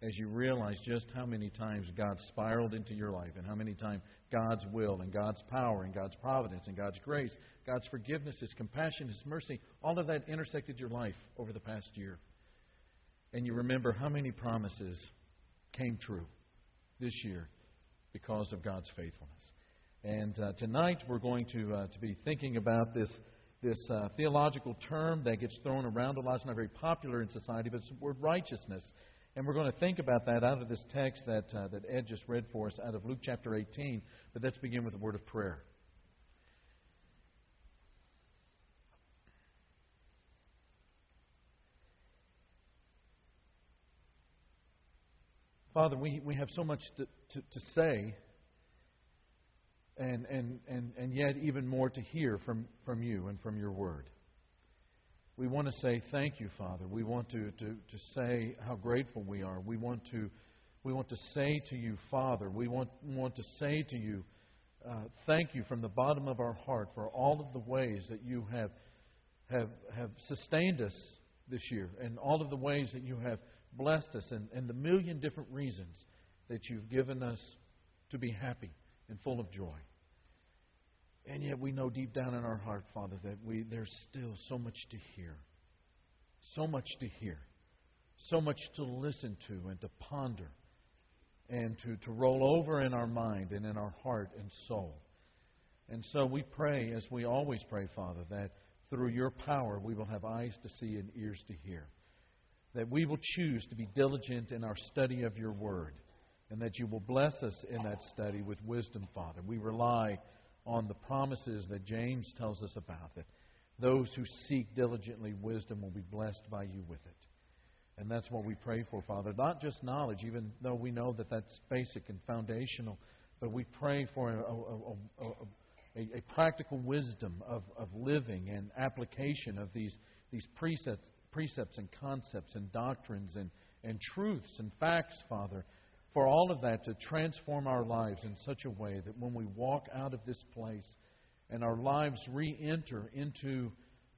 as you realize just how many times God spiraled into your life and how many times God's will and God's power and God's providence and God's grace, God's forgiveness, His compassion, His mercy, all of that intersected your life over the past year. And you remember how many promises came true this year because of God's faithfulness. And uh, tonight we're going to, uh, to be thinking about this, this uh, theological term that gets thrown around a lot. It's not very popular in society, but it's the word righteousness. And we're going to think about that out of this text that, uh, that Ed just read for us out of Luke chapter 18. But let's begin with a word of prayer. Father, we, we have so much to, to, to say and, and, and, and yet even more to hear from, from you and from your word we want to say thank you, Father. We want to, to, to say how grateful we are. We want to, we want to say to you, Father, we want, want to say to you, uh, thank you from the bottom of our heart for all of the ways that you have, have, have sustained us this year and all of the ways that you have blessed us and, and the million different reasons that you've given us to be happy and full of joy. And yet we know deep down in our heart, Father, that we, there's still so much to hear. So much to hear. So much to listen to and to ponder and to, to roll over in our mind and in our heart and soul. And so we pray, as we always pray, Father, that through your power we will have eyes to see and ears to hear. That we will choose to be diligent in our study of your word. And that you will bless us in that study with wisdom, Father. We rely on the promises that James tells us about, that those who seek diligently wisdom will be blessed by you with it. And that's what we pray for, Father. Not just knowledge, even though we know that that's basic and foundational, but we pray for a, a, a, a practical wisdom of, of living and application of these, these precepts, precepts and concepts and doctrines and, and truths and facts, Father, for all of that to transform our lives in such a way that when we walk out of this place and our lives re enter into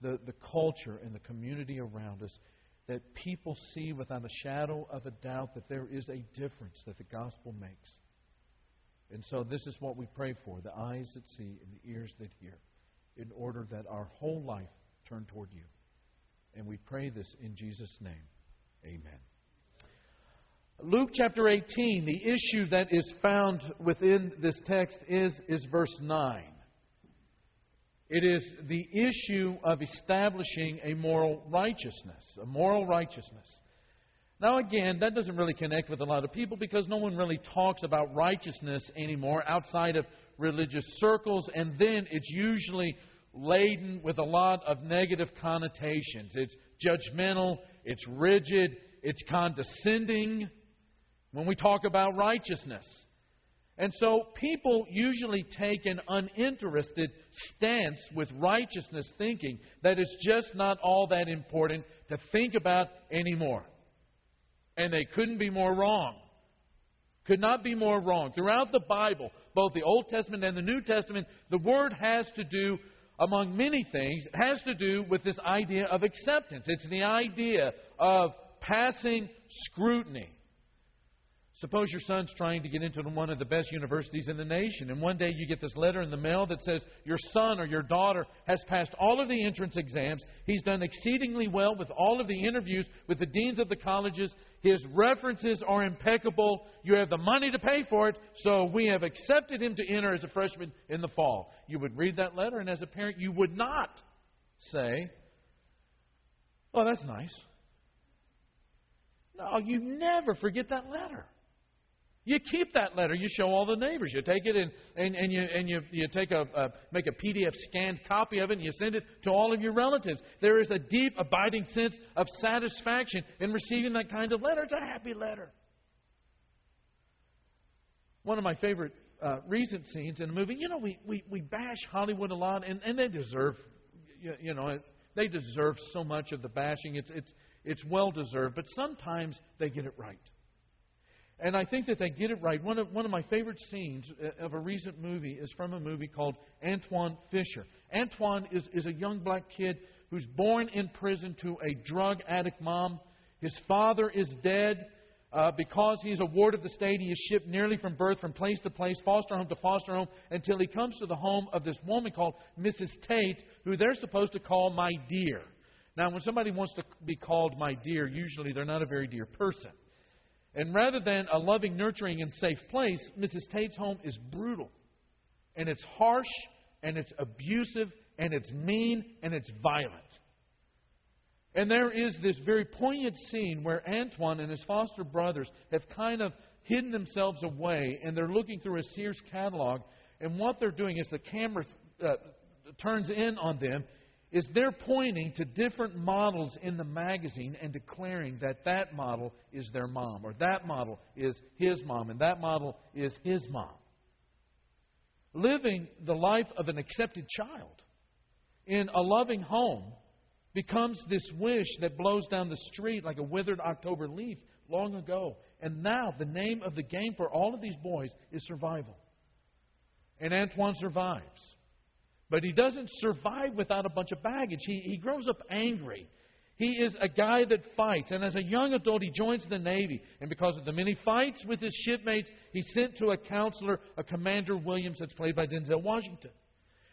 the, the culture and the community around us, that people see without a shadow of a doubt that there is a difference that the gospel makes. And so, this is what we pray for the eyes that see and the ears that hear, in order that our whole life turn toward you. And we pray this in Jesus' name. Amen. Luke chapter 18, the issue that is found within this text is, is verse 9. It is the issue of establishing a moral righteousness, a moral righteousness. Now, again, that doesn't really connect with a lot of people because no one really talks about righteousness anymore outside of religious circles, and then it's usually laden with a lot of negative connotations. It's judgmental, it's rigid, it's condescending when we talk about righteousness. And so people usually take an uninterested stance with righteousness thinking that it's just not all that important to think about anymore. And they couldn't be more wrong. Could not be more wrong. Throughout the Bible, both the Old Testament and the New Testament, the Word has to do, among many things, has to do with this idea of acceptance. It's the idea of passing scrutiny. Suppose your son's trying to get into one of the best universities in the nation, and one day you get this letter in the mail that says your son or your daughter has passed all of the entrance exams. He's done exceedingly well with all of the interviews with the deans of the colleges. His references are impeccable. You have the money to pay for it, so we have accepted him to enter as a freshman in the fall. You would read that letter, and as a parent, you would not say, Oh, that's nice. No, you never forget that letter. You keep that letter. You show all the neighbors. You take it and, and, and, you, and you, you take a, a, make a PDF scanned copy of it and you send it to all of your relatives. There is a deep, abiding sense of satisfaction in receiving that kind of letter. It's a happy letter. One of my favorite uh, recent scenes in a movie, you know, we, we, we bash Hollywood a lot, and, and they deserve, you, you know, they deserve so much of the bashing. It's, it's, it's well deserved, but sometimes they get it right. And I think that they get it right. One of, one of my favorite scenes uh, of a recent movie is from a movie called Antwone Fisher. Antwone is, is a young black kid who's born in prison to a drug addict mom. His father is dead. Uh, because he's a ward of the state, he is shipped nearly from birth from place to place, foster home to foster home, until he comes to the home of this woman called Mrs. Tate, who they're supposed to call my dear. Now, when somebody wants to be called my dear, usually they're not a very dear person. And rather than a loving, nurturing, and safe place, Mrs. Tate's home is brutal. And it's harsh, and it's abusive, and it's mean, and it's violent. And there is this very poignant scene where Antwone and his foster brothers have kind of hidden themselves away and they're looking through a Sears catalog. And what they're doing is the camera uh, turns in on them is they're pointing to different models in the magazine and declaring that that model is their mom or that model is his mom and that model is his mom. Living the life of an accepted child in a loving home becomes this wish that blows down the street like a withered October leaf long ago. And now the name of the game for all of these boys is survival. And Antwone survives. But he doesn't survive without a bunch of baggage. He, he grows up angry. He is a guy that fights. And as a young adult, he joins the Navy. And because of the many fights with his shipmates, he's sent to a counselor, a Commander Williams, that's played by Denzel Washington.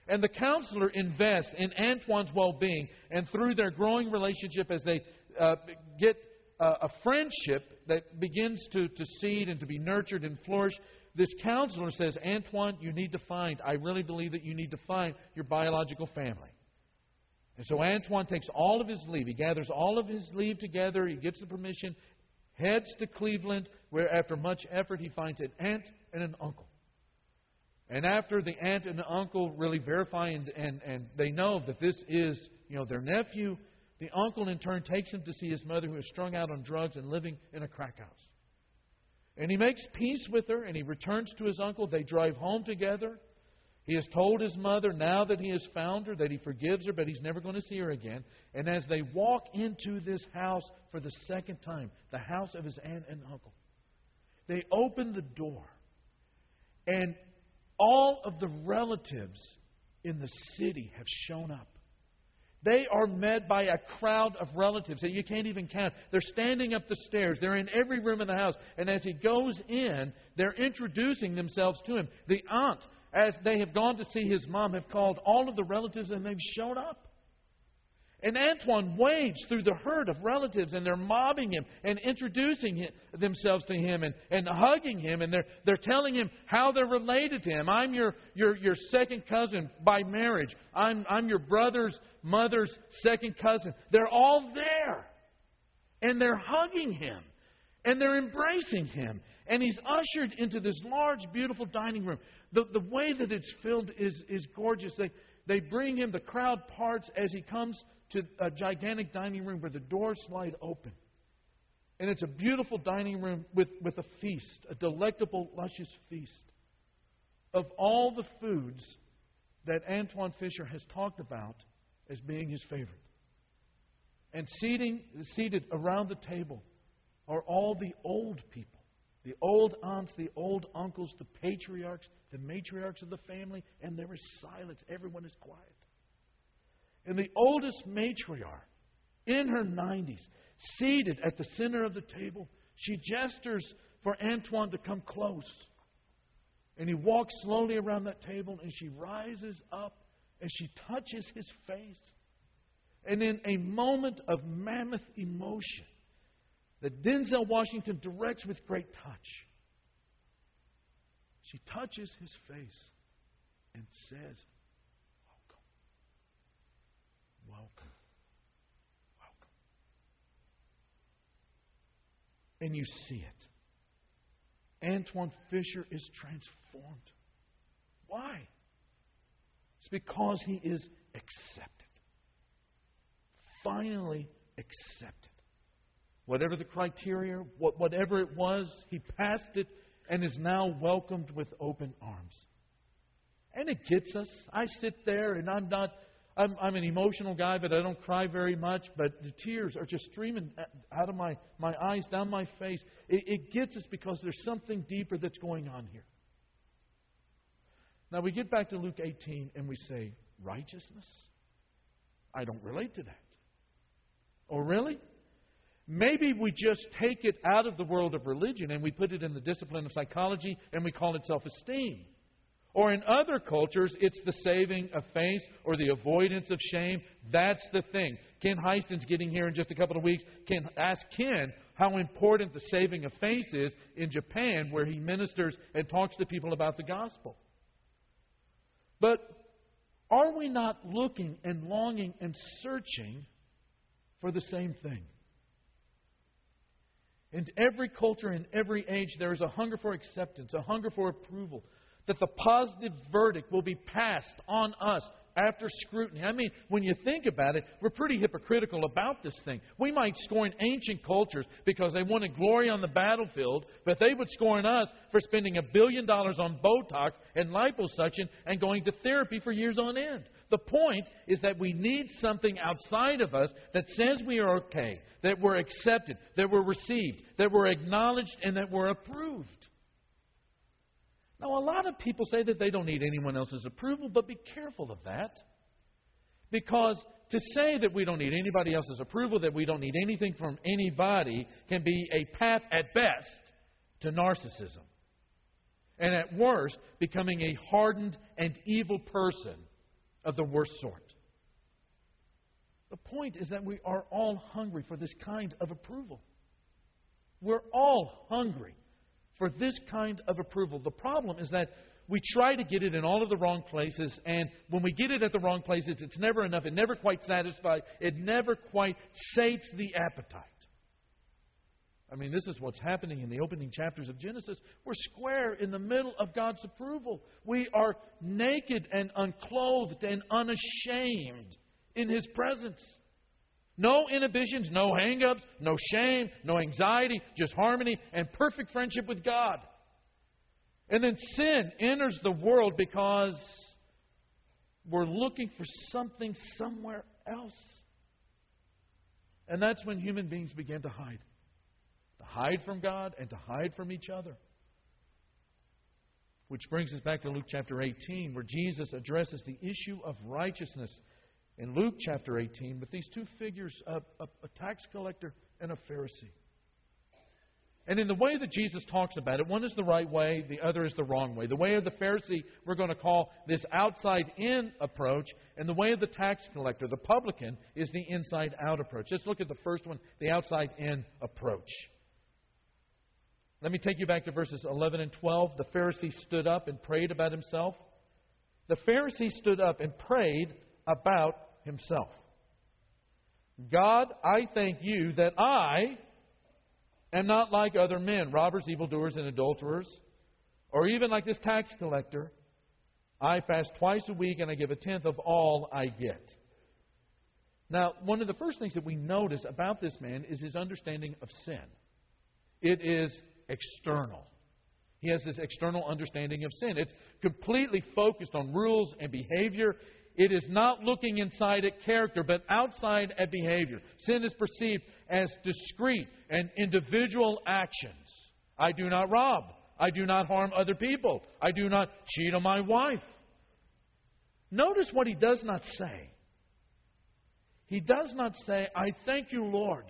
And the counselor invests in Antwone's well being, and through their growing relationship, as they uh, get uh, a friendship that begins to, to seed and to be nurtured and flourish, this counselor says, Antwone, you need to find, I really believe that you need to find your biological family. And so Antwone takes all of his leave. He gathers all of his leave together. He gets the permission, heads to Cleveland, where after much effort he finds an aunt and an uncle. And after the aunt and the uncle really verify and, and, and they know that this is you know, their nephew, the uncle in turn takes him to see his mother who is strung out on drugs and living in a crack house. And he makes peace with her and he returns to his uncle. They drive home together. He has told his mother now that he has found her that he forgives her, but he's never going to see her again. And as they walk into this house for the second time, the house of his aunt and uncle, they open the door. And all of the relatives in the city have shown up. They are met by a crowd of relatives that you can't even count. They're standing up the stairs. They're in every room in the house. And as he goes in, they're introducing themselves to him. The aunt, as they have gone to see his mom, have called all of the relatives and they've shown up. And Antwone wades through the herd of relatives, and they're mobbing him and introducing him, themselves to him and, and hugging him, and they're, they're telling him how they're related to him. I'm your, your, your second cousin by marriage. I'm, I'm your brother's mother's second cousin. They're all there. And they're hugging him, and they're embracing him. And he's ushered into this large, beautiful dining room. The, the way that it's filled is, is gorgeous. They, they bring him, the crowd parts as he comes to a gigantic dining room where the doors slide open. And it's a beautiful dining room with, with a feast, a delectable, luscious feast of all the foods that Antwone Fisher has talked about as being his favorite. And seating, seated around the table are all the old people the old aunts, the old uncles, the patriarchs, the matriarchs of the family, and there is silence. Everyone is quiet. And the oldest matriarch, in her 90s, seated at the center of the table, she gestures for Antwone to come close. And he walks slowly around that table and she rises up and she touches his face. And in a moment of mammoth emotion that Denzel Washington directs with great touch, she touches his face and says, Welcome. Welcome. And you see it. Antwone Fisher is transformed. Why? It's because he is accepted. Finally accepted. Whatever the criteria, whatever it was, he passed it and is now welcomed with open arms. And it gets us. I sit there and I'm not I'm, I'm an emotional guy, but I don't cry very much. But the tears are just streaming out of my, my eyes, down my face. It, it gets us because there's something deeper that's going on here. Now we get back to Luke 18 and we say, righteousness? I don't relate to that. Oh, really? maybe we just take it out of the world of religion and we put it in the discipline of psychology and we call it self esteem. Or in other cultures, it's the saving of face or the avoidance of shame. That's the thing. Ken Heiston's getting here in just a couple of weeks. Can ask Ken how important the saving of face is in Japan, where he ministers and talks to people about the gospel. But are we not looking and longing and searching for the same thing? In every culture, in every age, there is a hunger for acceptance, a hunger for approval, that the positive verdict will be passed on us after scrutiny. I mean, when you think about it, we're pretty hypocritical about this thing. We might scorn ancient cultures because they wanted glory on the battlefield, but they would scorn us for spending a billion dollars on Botox and liposuction and going to therapy for years on end. The point is that we need something outside of us that says we are okay, that we're accepted, that we're received, that we're acknowledged, and that we're approved. Now, a lot of people say that they don't need anyone else's approval, but be careful of that. Because to say that we don't need anybody else's approval, that we don't need anything from anybody, can be a path at best to narcissism. And at worst, becoming a hardened and evil person of the worst sort. The point is that we are all hungry for this kind of approval. We're all hungry for this kind of approval. The problem is that we try to get it in all of the wrong places, and when we get it at the wrong places, it's never enough. It never quite satisfies. It never quite sates the appetite. I mean, this is what's happening in the opening chapters of Genesis. We're square in the middle of God's approval. We are naked and unclothed and unashamed in His presence. No inhibitions, no hangups, no shame, no anxiety, just harmony and perfect friendship with God. And then sin enters the world because we're looking for something somewhere else. And that's when human beings begin to hide. To hide from God and to hide from each other. Which brings us back to Luke chapter 18, where Jesus addresses the issue of righteousness in Luke chapter 18 with these two figures a, a, a tax collector and a Pharisee. And in the way that Jesus talks about it, one is the right way, the other is the wrong way. The way of the Pharisee, we're going to call this outside in approach, and the way of the tax collector, the publican, is the inside out approach. Let's look at the first one, the outside in approach. Let me take you back to verses 11 and 12. The Pharisee stood up and prayed about himself. The Pharisee stood up and prayed about himself. God, I thank you that I am not like other men, robbers, evildoers, and adulterers, or even like this tax collector. I fast twice a week and I give a tenth of all I get. Now, one of the first things that we notice about this man is his understanding of sin. It is external. He has this external understanding of sin. It's completely focused on rules and behavior. It is not looking inside at character, but outside at behavior. Sin is perceived as discrete and individual actions. I do not rob. I do not harm other people. I do not cheat on my wife. Notice what he does not say. He does not say, I thank you, Lord,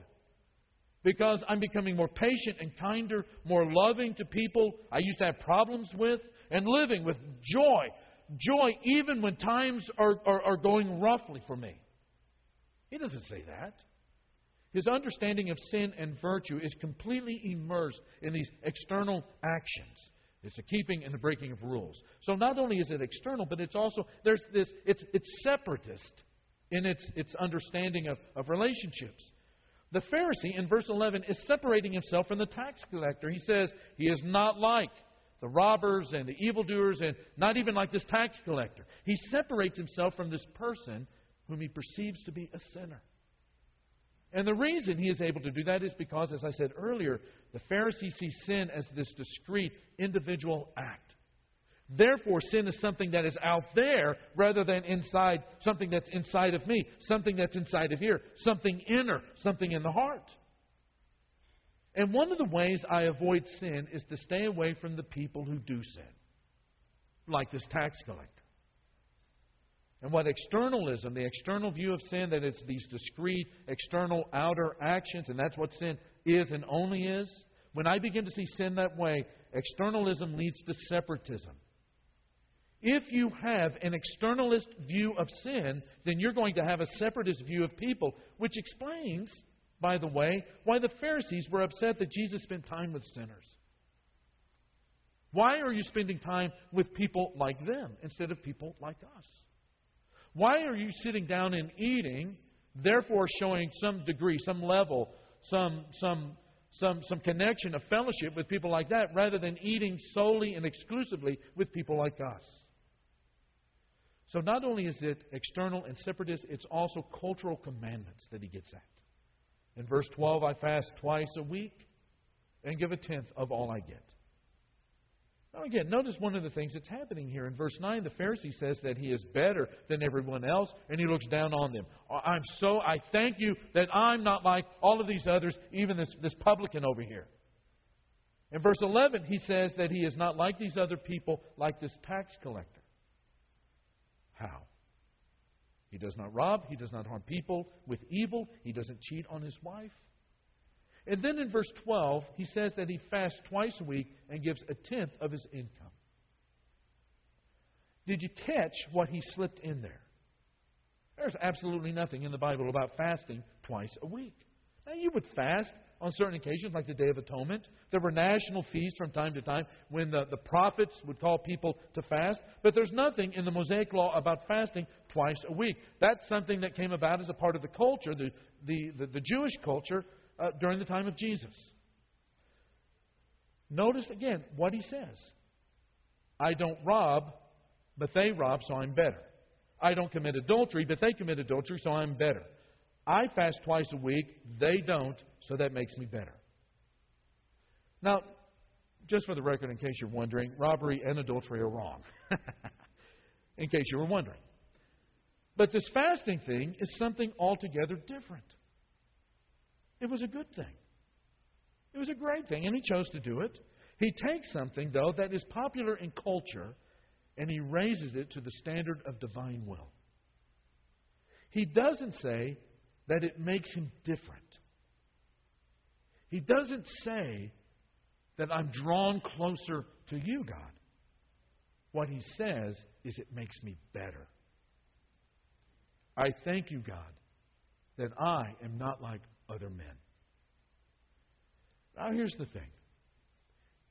because I'm becoming more patient and kinder, more loving to people I used to have problems with, and living with joy joy even when times are, are, are going roughly for me. He doesn't say that. His understanding of sin and virtue is completely immersed in these external actions. It's the keeping and the breaking of rules. So not only is it external, but it's also there's this it's it's separatist in its its understanding of, of relationships. The Pharisee in verse 11 is separating himself from the tax collector. He says he is not like the robbers and the evildoers, and not even like this tax collector. He separates himself from this person whom he perceives to be a sinner. And the reason he is able to do that is because, as I said earlier, the Pharisee sees sin as this discrete individual act. Therefore, sin is something that is out there rather than inside, something that's inside of me, something that's inside of here, something inner, something in the heart. And one of the ways I avoid sin is to stay away from the people who do sin, like this tax collector. And what externalism, the external view of sin, that it's these discrete, external, outer actions, and that's what sin is and only is. When I begin to see sin that way, externalism leads to separatism. If you have an externalist view of sin, then you're going to have a separatist view of people, which explains, by the way, why the Pharisees were upset that Jesus spent time with sinners. Why are you spending time with people like them instead of people like us? Why are you sitting down and eating, therefore showing some degree, some level, some, some, some, some connection of fellowship with people like that, rather than eating solely and exclusively with people like us? So not only is it external and separatist, it's also cultural commandments that he gets at. In verse 12, I fast twice a week and give a tenth of all I get. Now, again, notice one of the things that's happening here. In verse 9, the Pharisee says that he is better than everyone else, and he looks down on them. I'm so, I thank you that I'm not like all of these others, even this, this publican over here. In verse 11, he says that he is not like these other people, like this tax collector. How? He does not rob, he does not harm people with evil, he doesn't cheat on his wife. And then in verse 12, he says that he fasts twice a week and gives a tenth of his income. Did you catch what he slipped in there? There's absolutely nothing in the Bible about fasting twice a week. Now, you would fast on certain occasions, like the Day of Atonement. There were national feasts from time to time when the, the prophets would call people to fast. But there's nothing in the Mosaic Law about fasting twice a week. That's something that came about as a part of the culture, the, the, the, the Jewish culture uh, during the time of Jesus. Notice again what he says I don't rob, but they rob, so I'm better. I don't commit adultery, but they commit adultery, so I'm better. I fast twice a week, they don't, so that makes me better. Now, just for the record, in case you're wondering, robbery and adultery are wrong. in case you were wondering. But this fasting thing is something altogether different. It was a good thing. It was a great thing, and he chose to do it. He takes something, though, that is popular in culture and he raises it to the standard of divine will. He doesn't say that it makes him different. He doesn't say that I'm drawn closer to you, God. What he says is it makes me better. I thank you, God, that I am not like other men. Now, here's the thing.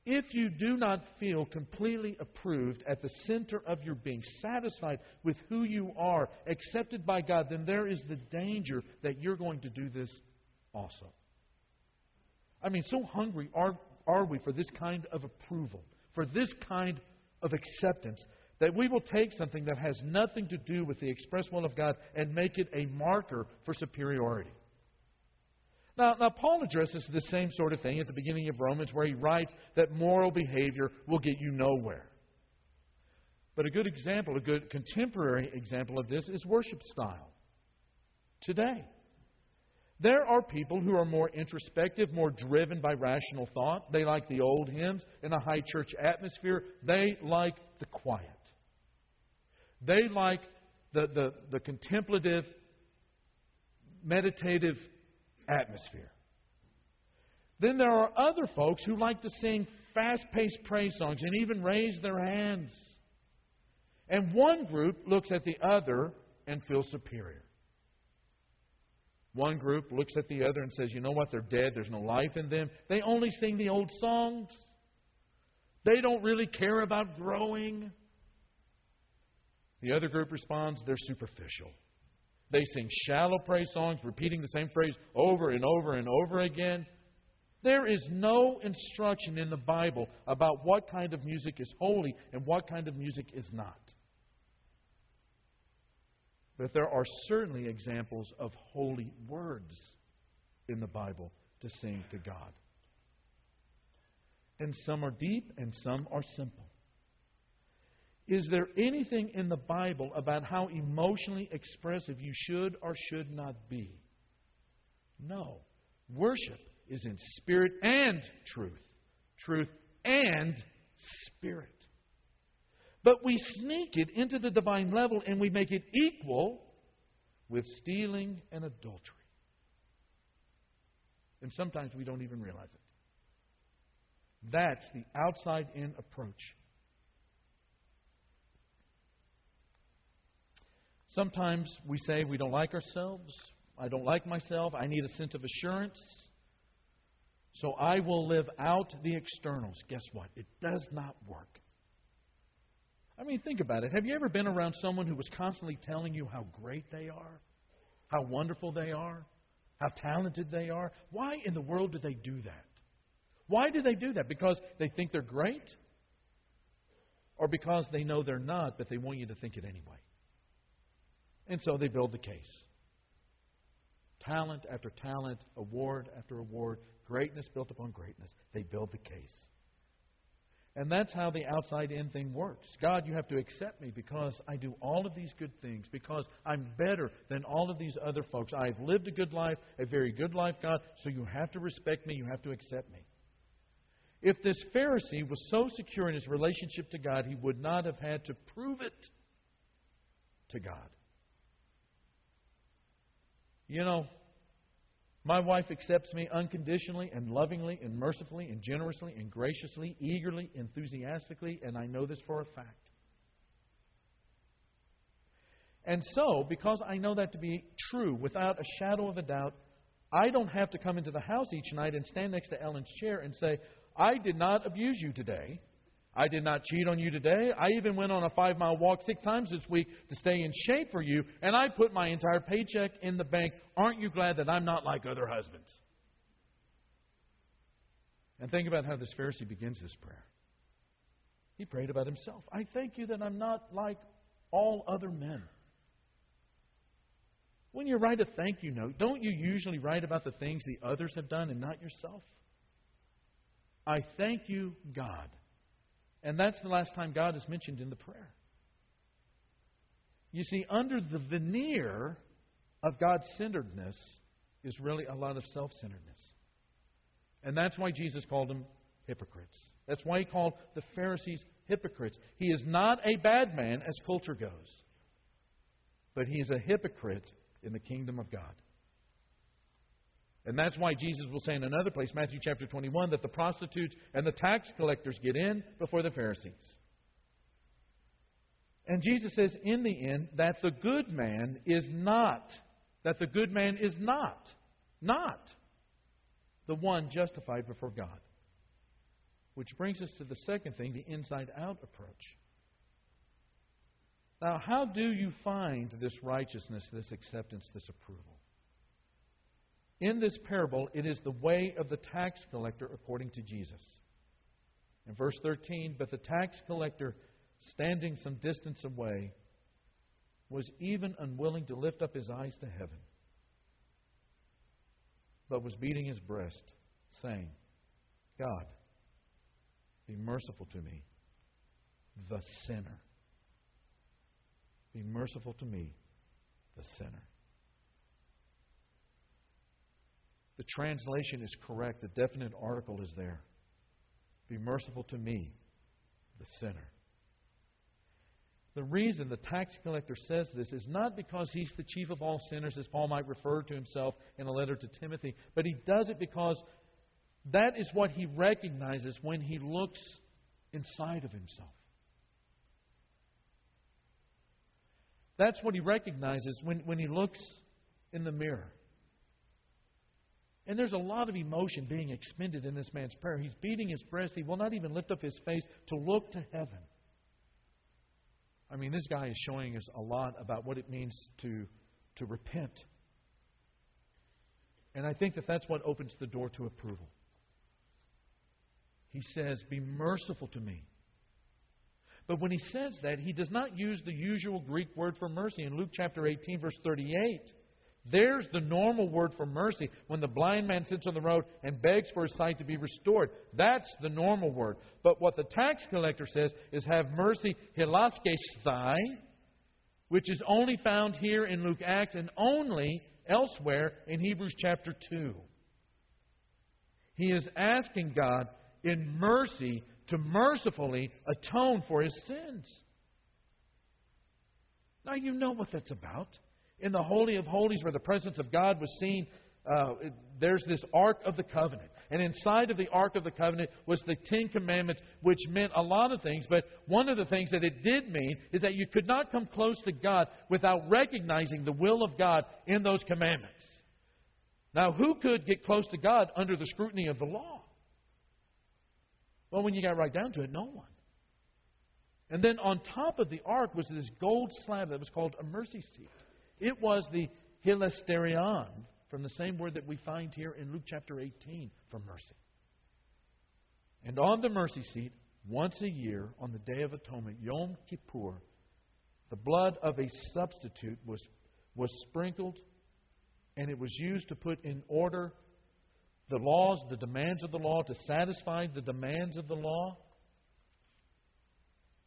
If you do not feel completely approved at the center of your being, satisfied with who you are, accepted by God, then there is the danger that you're going to do this also. I mean, so hungry are, are we for this kind of approval, for this kind of acceptance, that we will take something that has nothing to do with the express will of God and make it a marker for superiority. Now, now, Paul addresses the same sort of thing at the beginning of Romans, where he writes that moral behavior will get you nowhere. But a good example, a good contemporary example of this is worship style. Today, there are people who are more introspective, more driven by rational thought. They like the old hymns in a high church atmosphere. They like the quiet. They like the, the, the contemplative, meditative atmosphere. Then there are other folks who like to sing fast paced praise songs and even raise their hands. And one group looks at the other and feels superior. One group looks at the other and says, you know what, they're dead, there's no life in them. They only sing the old songs. They don't really care about growing. The other group responds, they're superficial. They sing shallow praise songs, repeating the same phrase over and over and over again. There is no instruction in the Bible about what kind of music is holy and what kind of music is not. But there are certainly examples of holy words in the Bible to sing to God. And some are deep and some are simple. Is there anything in the Bible about how emotionally expressive you should or should not be? No. Worship is in spirit and truth. Truth and spirit. But we sneak it into the divine level and we make it equal with stealing and adultery. And sometimes we don't even realize it. That's the outside in approach. Sometimes we say we don't like ourselves. I don't like myself. I need a sense of assurance. So I will live out the externals. Guess what? It does not work. I mean, think about it. Have you ever been around someone who was constantly telling you how great they are, how wonderful they are, how talented they are? Why in the world do they do that? Why do they do that? Because they think they're great? Or because they know they're not, but they want you to think it anyway? And so they build the case. Talent after talent, award after award, greatness built upon greatness. They build the case. And that's how the outside in thing works. God, you have to accept me because I do all of these good things, because I'm better than all of these other folks. I've lived a good life, a very good life, God, so you have to respect me, you have to accept me. If this Pharisee was so secure in his relationship to God, he would not have had to prove it to God. You know, my wife accepts me unconditionally and lovingly and mercifully and generously and graciously, eagerly, enthusiastically, and I know this for a fact. And so, because I know that to be true without a shadow of a doubt, I don't have to come into the house each night and stand next to Ellen's chair and say, I did not abuse you today. I did not cheat on you today. I even went on a five mile walk six times this week to stay in shape for you, and I put my entire paycheck in the bank. Aren't you glad that I'm not like other husbands? And think about how this Pharisee begins this prayer. He prayed about himself. I thank you that I'm not like all other men. When you write a thank you note, don't you usually write about the things the others have done and not yourself? I thank you, God, and that's the last time God is mentioned in the prayer. You see, under the veneer of God centeredness is really a lot of self centeredness. And that's why Jesus called them hypocrites. That's why he called the Pharisees hypocrites. He is not a bad man as culture goes, but he is a hypocrite in the kingdom of God. And that's why Jesus will say in another place, Matthew chapter 21, that the prostitutes and the tax collectors get in before the Pharisees. And Jesus says in the end that the good man is not, that the good man is not, not the one justified before God. Which brings us to the second thing, the inside out approach. Now, how do you find this righteousness, this acceptance, this approval? In this parable, it is the way of the tax collector according to Jesus. In verse 13, but the tax collector, standing some distance away, was even unwilling to lift up his eyes to heaven, but was beating his breast, saying, God, be merciful to me, the sinner. Be merciful to me, the sinner. The translation is correct. The definite article is there. Be merciful to me, the sinner. The reason the tax collector says this is not because he's the chief of all sinners, as Paul might refer to himself in a letter to Timothy, but he does it because that is what he recognizes when he looks inside of himself. That's what he recognizes when, when he looks in the mirror. And there's a lot of emotion being expended in this man's prayer. He's beating his breast. He will not even lift up his face to look to heaven. I mean, this guy is showing us a lot about what it means to, to repent. And I think that that's what opens the door to approval. He says, Be merciful to me. But when he says that, he does not use the usual Greek word for mercy. In Luke chapter 18, verse 38, there's the normal word for mercy when the blind man sits on the road and begs for his sight to be restored. That's the normal word. But what the tax collector says is have mercy, hilaskesthai, which is only found here in Luke Acts and only elsewhere in Hebrews chapter 2. He is asking God in mercy to mercifully atone for his sins. Now, you know what that's about. In the Holy of Holies, where the presence of God was seen, uh, there's this Ark of the Covenant. And inside of the Ark of the Covenant was the Ten Commandments, which meant a lot of things. But one of the things that it did mean is that you could not come close to God without recognizing the will of God in those commandments. Now, who could get close to God under the scrutiny of the law? Well, when you got right down to it, no one. And then on top of the ark was this gold slab that was called a mercy seat. It was the hilasterion, from the same word that we find here in Luke chapter 18 for mercy. And on the mercy seat, once a year, on the Day of Atonement, Yom Kippur, the blood of a substitute was, was sprinkled, and it was used to put in order the laws, the demands of the law, to satisfy the demands of the law.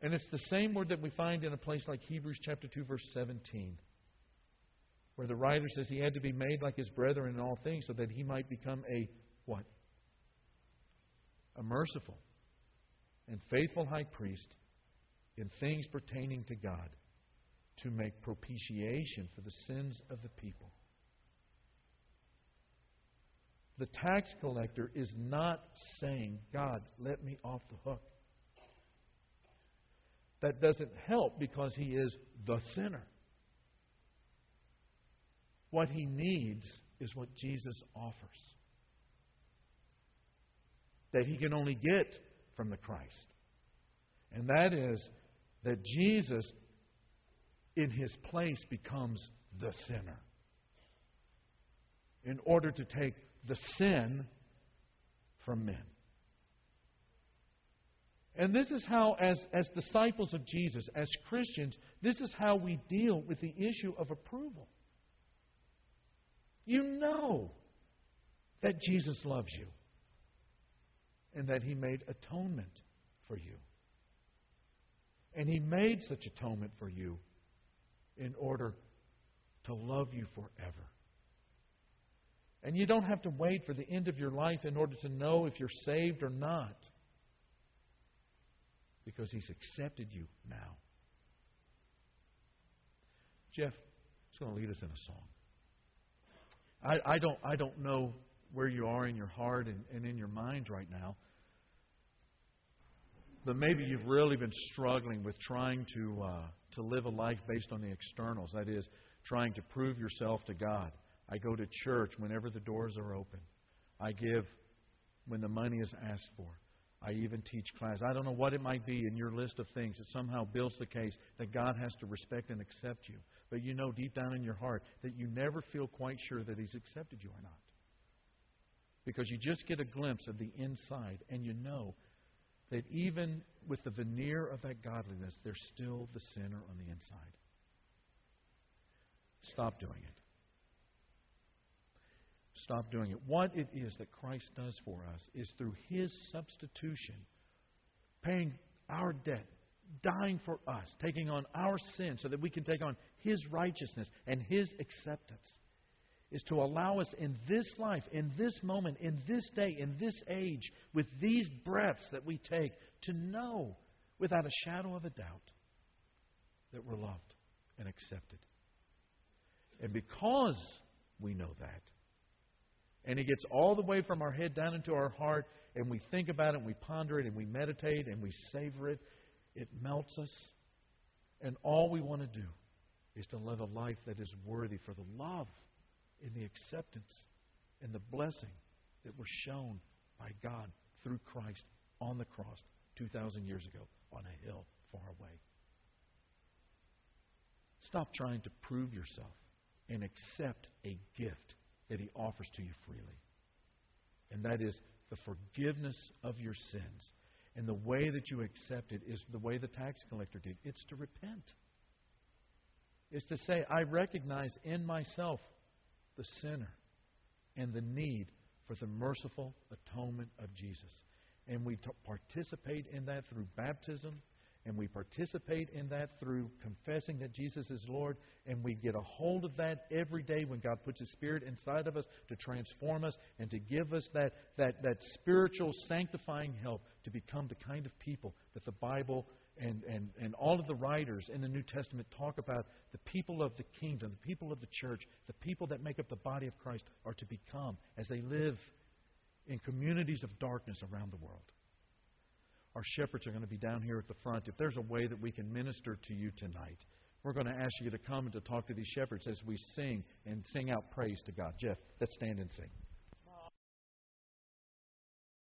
And it's the same word that we find in a place like Hebrews chapter 2, verse 17 where the writer says he had to be made like his brethren in all things so that he might become a what? A merciful and faithful high priest in things pertaining to God to make propitiation for the sins of the people. The tax collector is not saying, God, let me off the hook. That doesn't help because he is the sinner. What he needs is what Jesus offers. That he can only get from the Christ. And that is that Jesus, in his place, becomes the sinner. In order to take the sin from men. And this is how, as, as disciples of Jesus, as Christians, this is how we deal with the issue of approval. You know that Jesus loves you and that He made atonement for you. And He made such atonement for you in order to love you forever. And you don't have to wait for the end of your life in order to know if you're saved or not. Because He's accepted you now. Jeff is going to lead us in a song. I, I, don't, I don't know where you are in your heart and, and in your mind right now. But maybe you've really been struggling with trying to, uh, to live a life based on the externals. That is, trying to prove yourself to God. I go to church whenever the doors are open. I give when the money is asked for. I even teach class. I don't know what it might be in your list of things that somehow builds the case that God has to respect and accept you. But you know deep down in your heart that you never feel quite sure that He's accepted you or not. Because you just get a glimpse of the inside and you know that even with the veneer of that godliness, there's still the sinner on the inside. Stop doing it. Stop doing it. What it is that Christ does for us is through His substitution, paying our debt, dying for us, taking on our sin so that we can take on His righteousness and His acceptance, is to allow us in this life, in this moment, in this day, in this age, with these breaths that we take, to know without a shadow of a doubt that we're loved and accepted. And because we know that, and it gets all the way from our head down into our heart, and we think about it, and we ponder it, and we meditate, and we savor it. It melts us. And all we want to do is to live a life that is worthy for the love and the acceptance and the blessing that were shown by God through Christ on the cross 2,000 years ago on a hill far away. Stop trying to prove yourself and accept a gift that He offers to you freely. And that is the forgiveness of your sins. And the way that you accept it is the way the tax collector did it's to repent. It's to say, I recognize in myself the sinner and the need for the merciful atonement of Jesus. And we t- participate in that through baptism and we participate in that through confessing that Jesus is Lord, and we get a hold of that every day when God puts His Spirit inside of us to transform us and to give us that, that, that spiritual sanctifying help to become the kind of people that the Bible and, and, and all of the writers in the New Testament talk about the people of the kingdom, the people of the church, the people that make up the body of Christ are to become as they live in communities of darkness around the world. Our shepherds are going to be down here at the front. If there's a way that we can minister to you tonight, we're going to ask you to come and to talk to these shepherds as we sing and sing out praise to God. Jeff, let's stand and sing.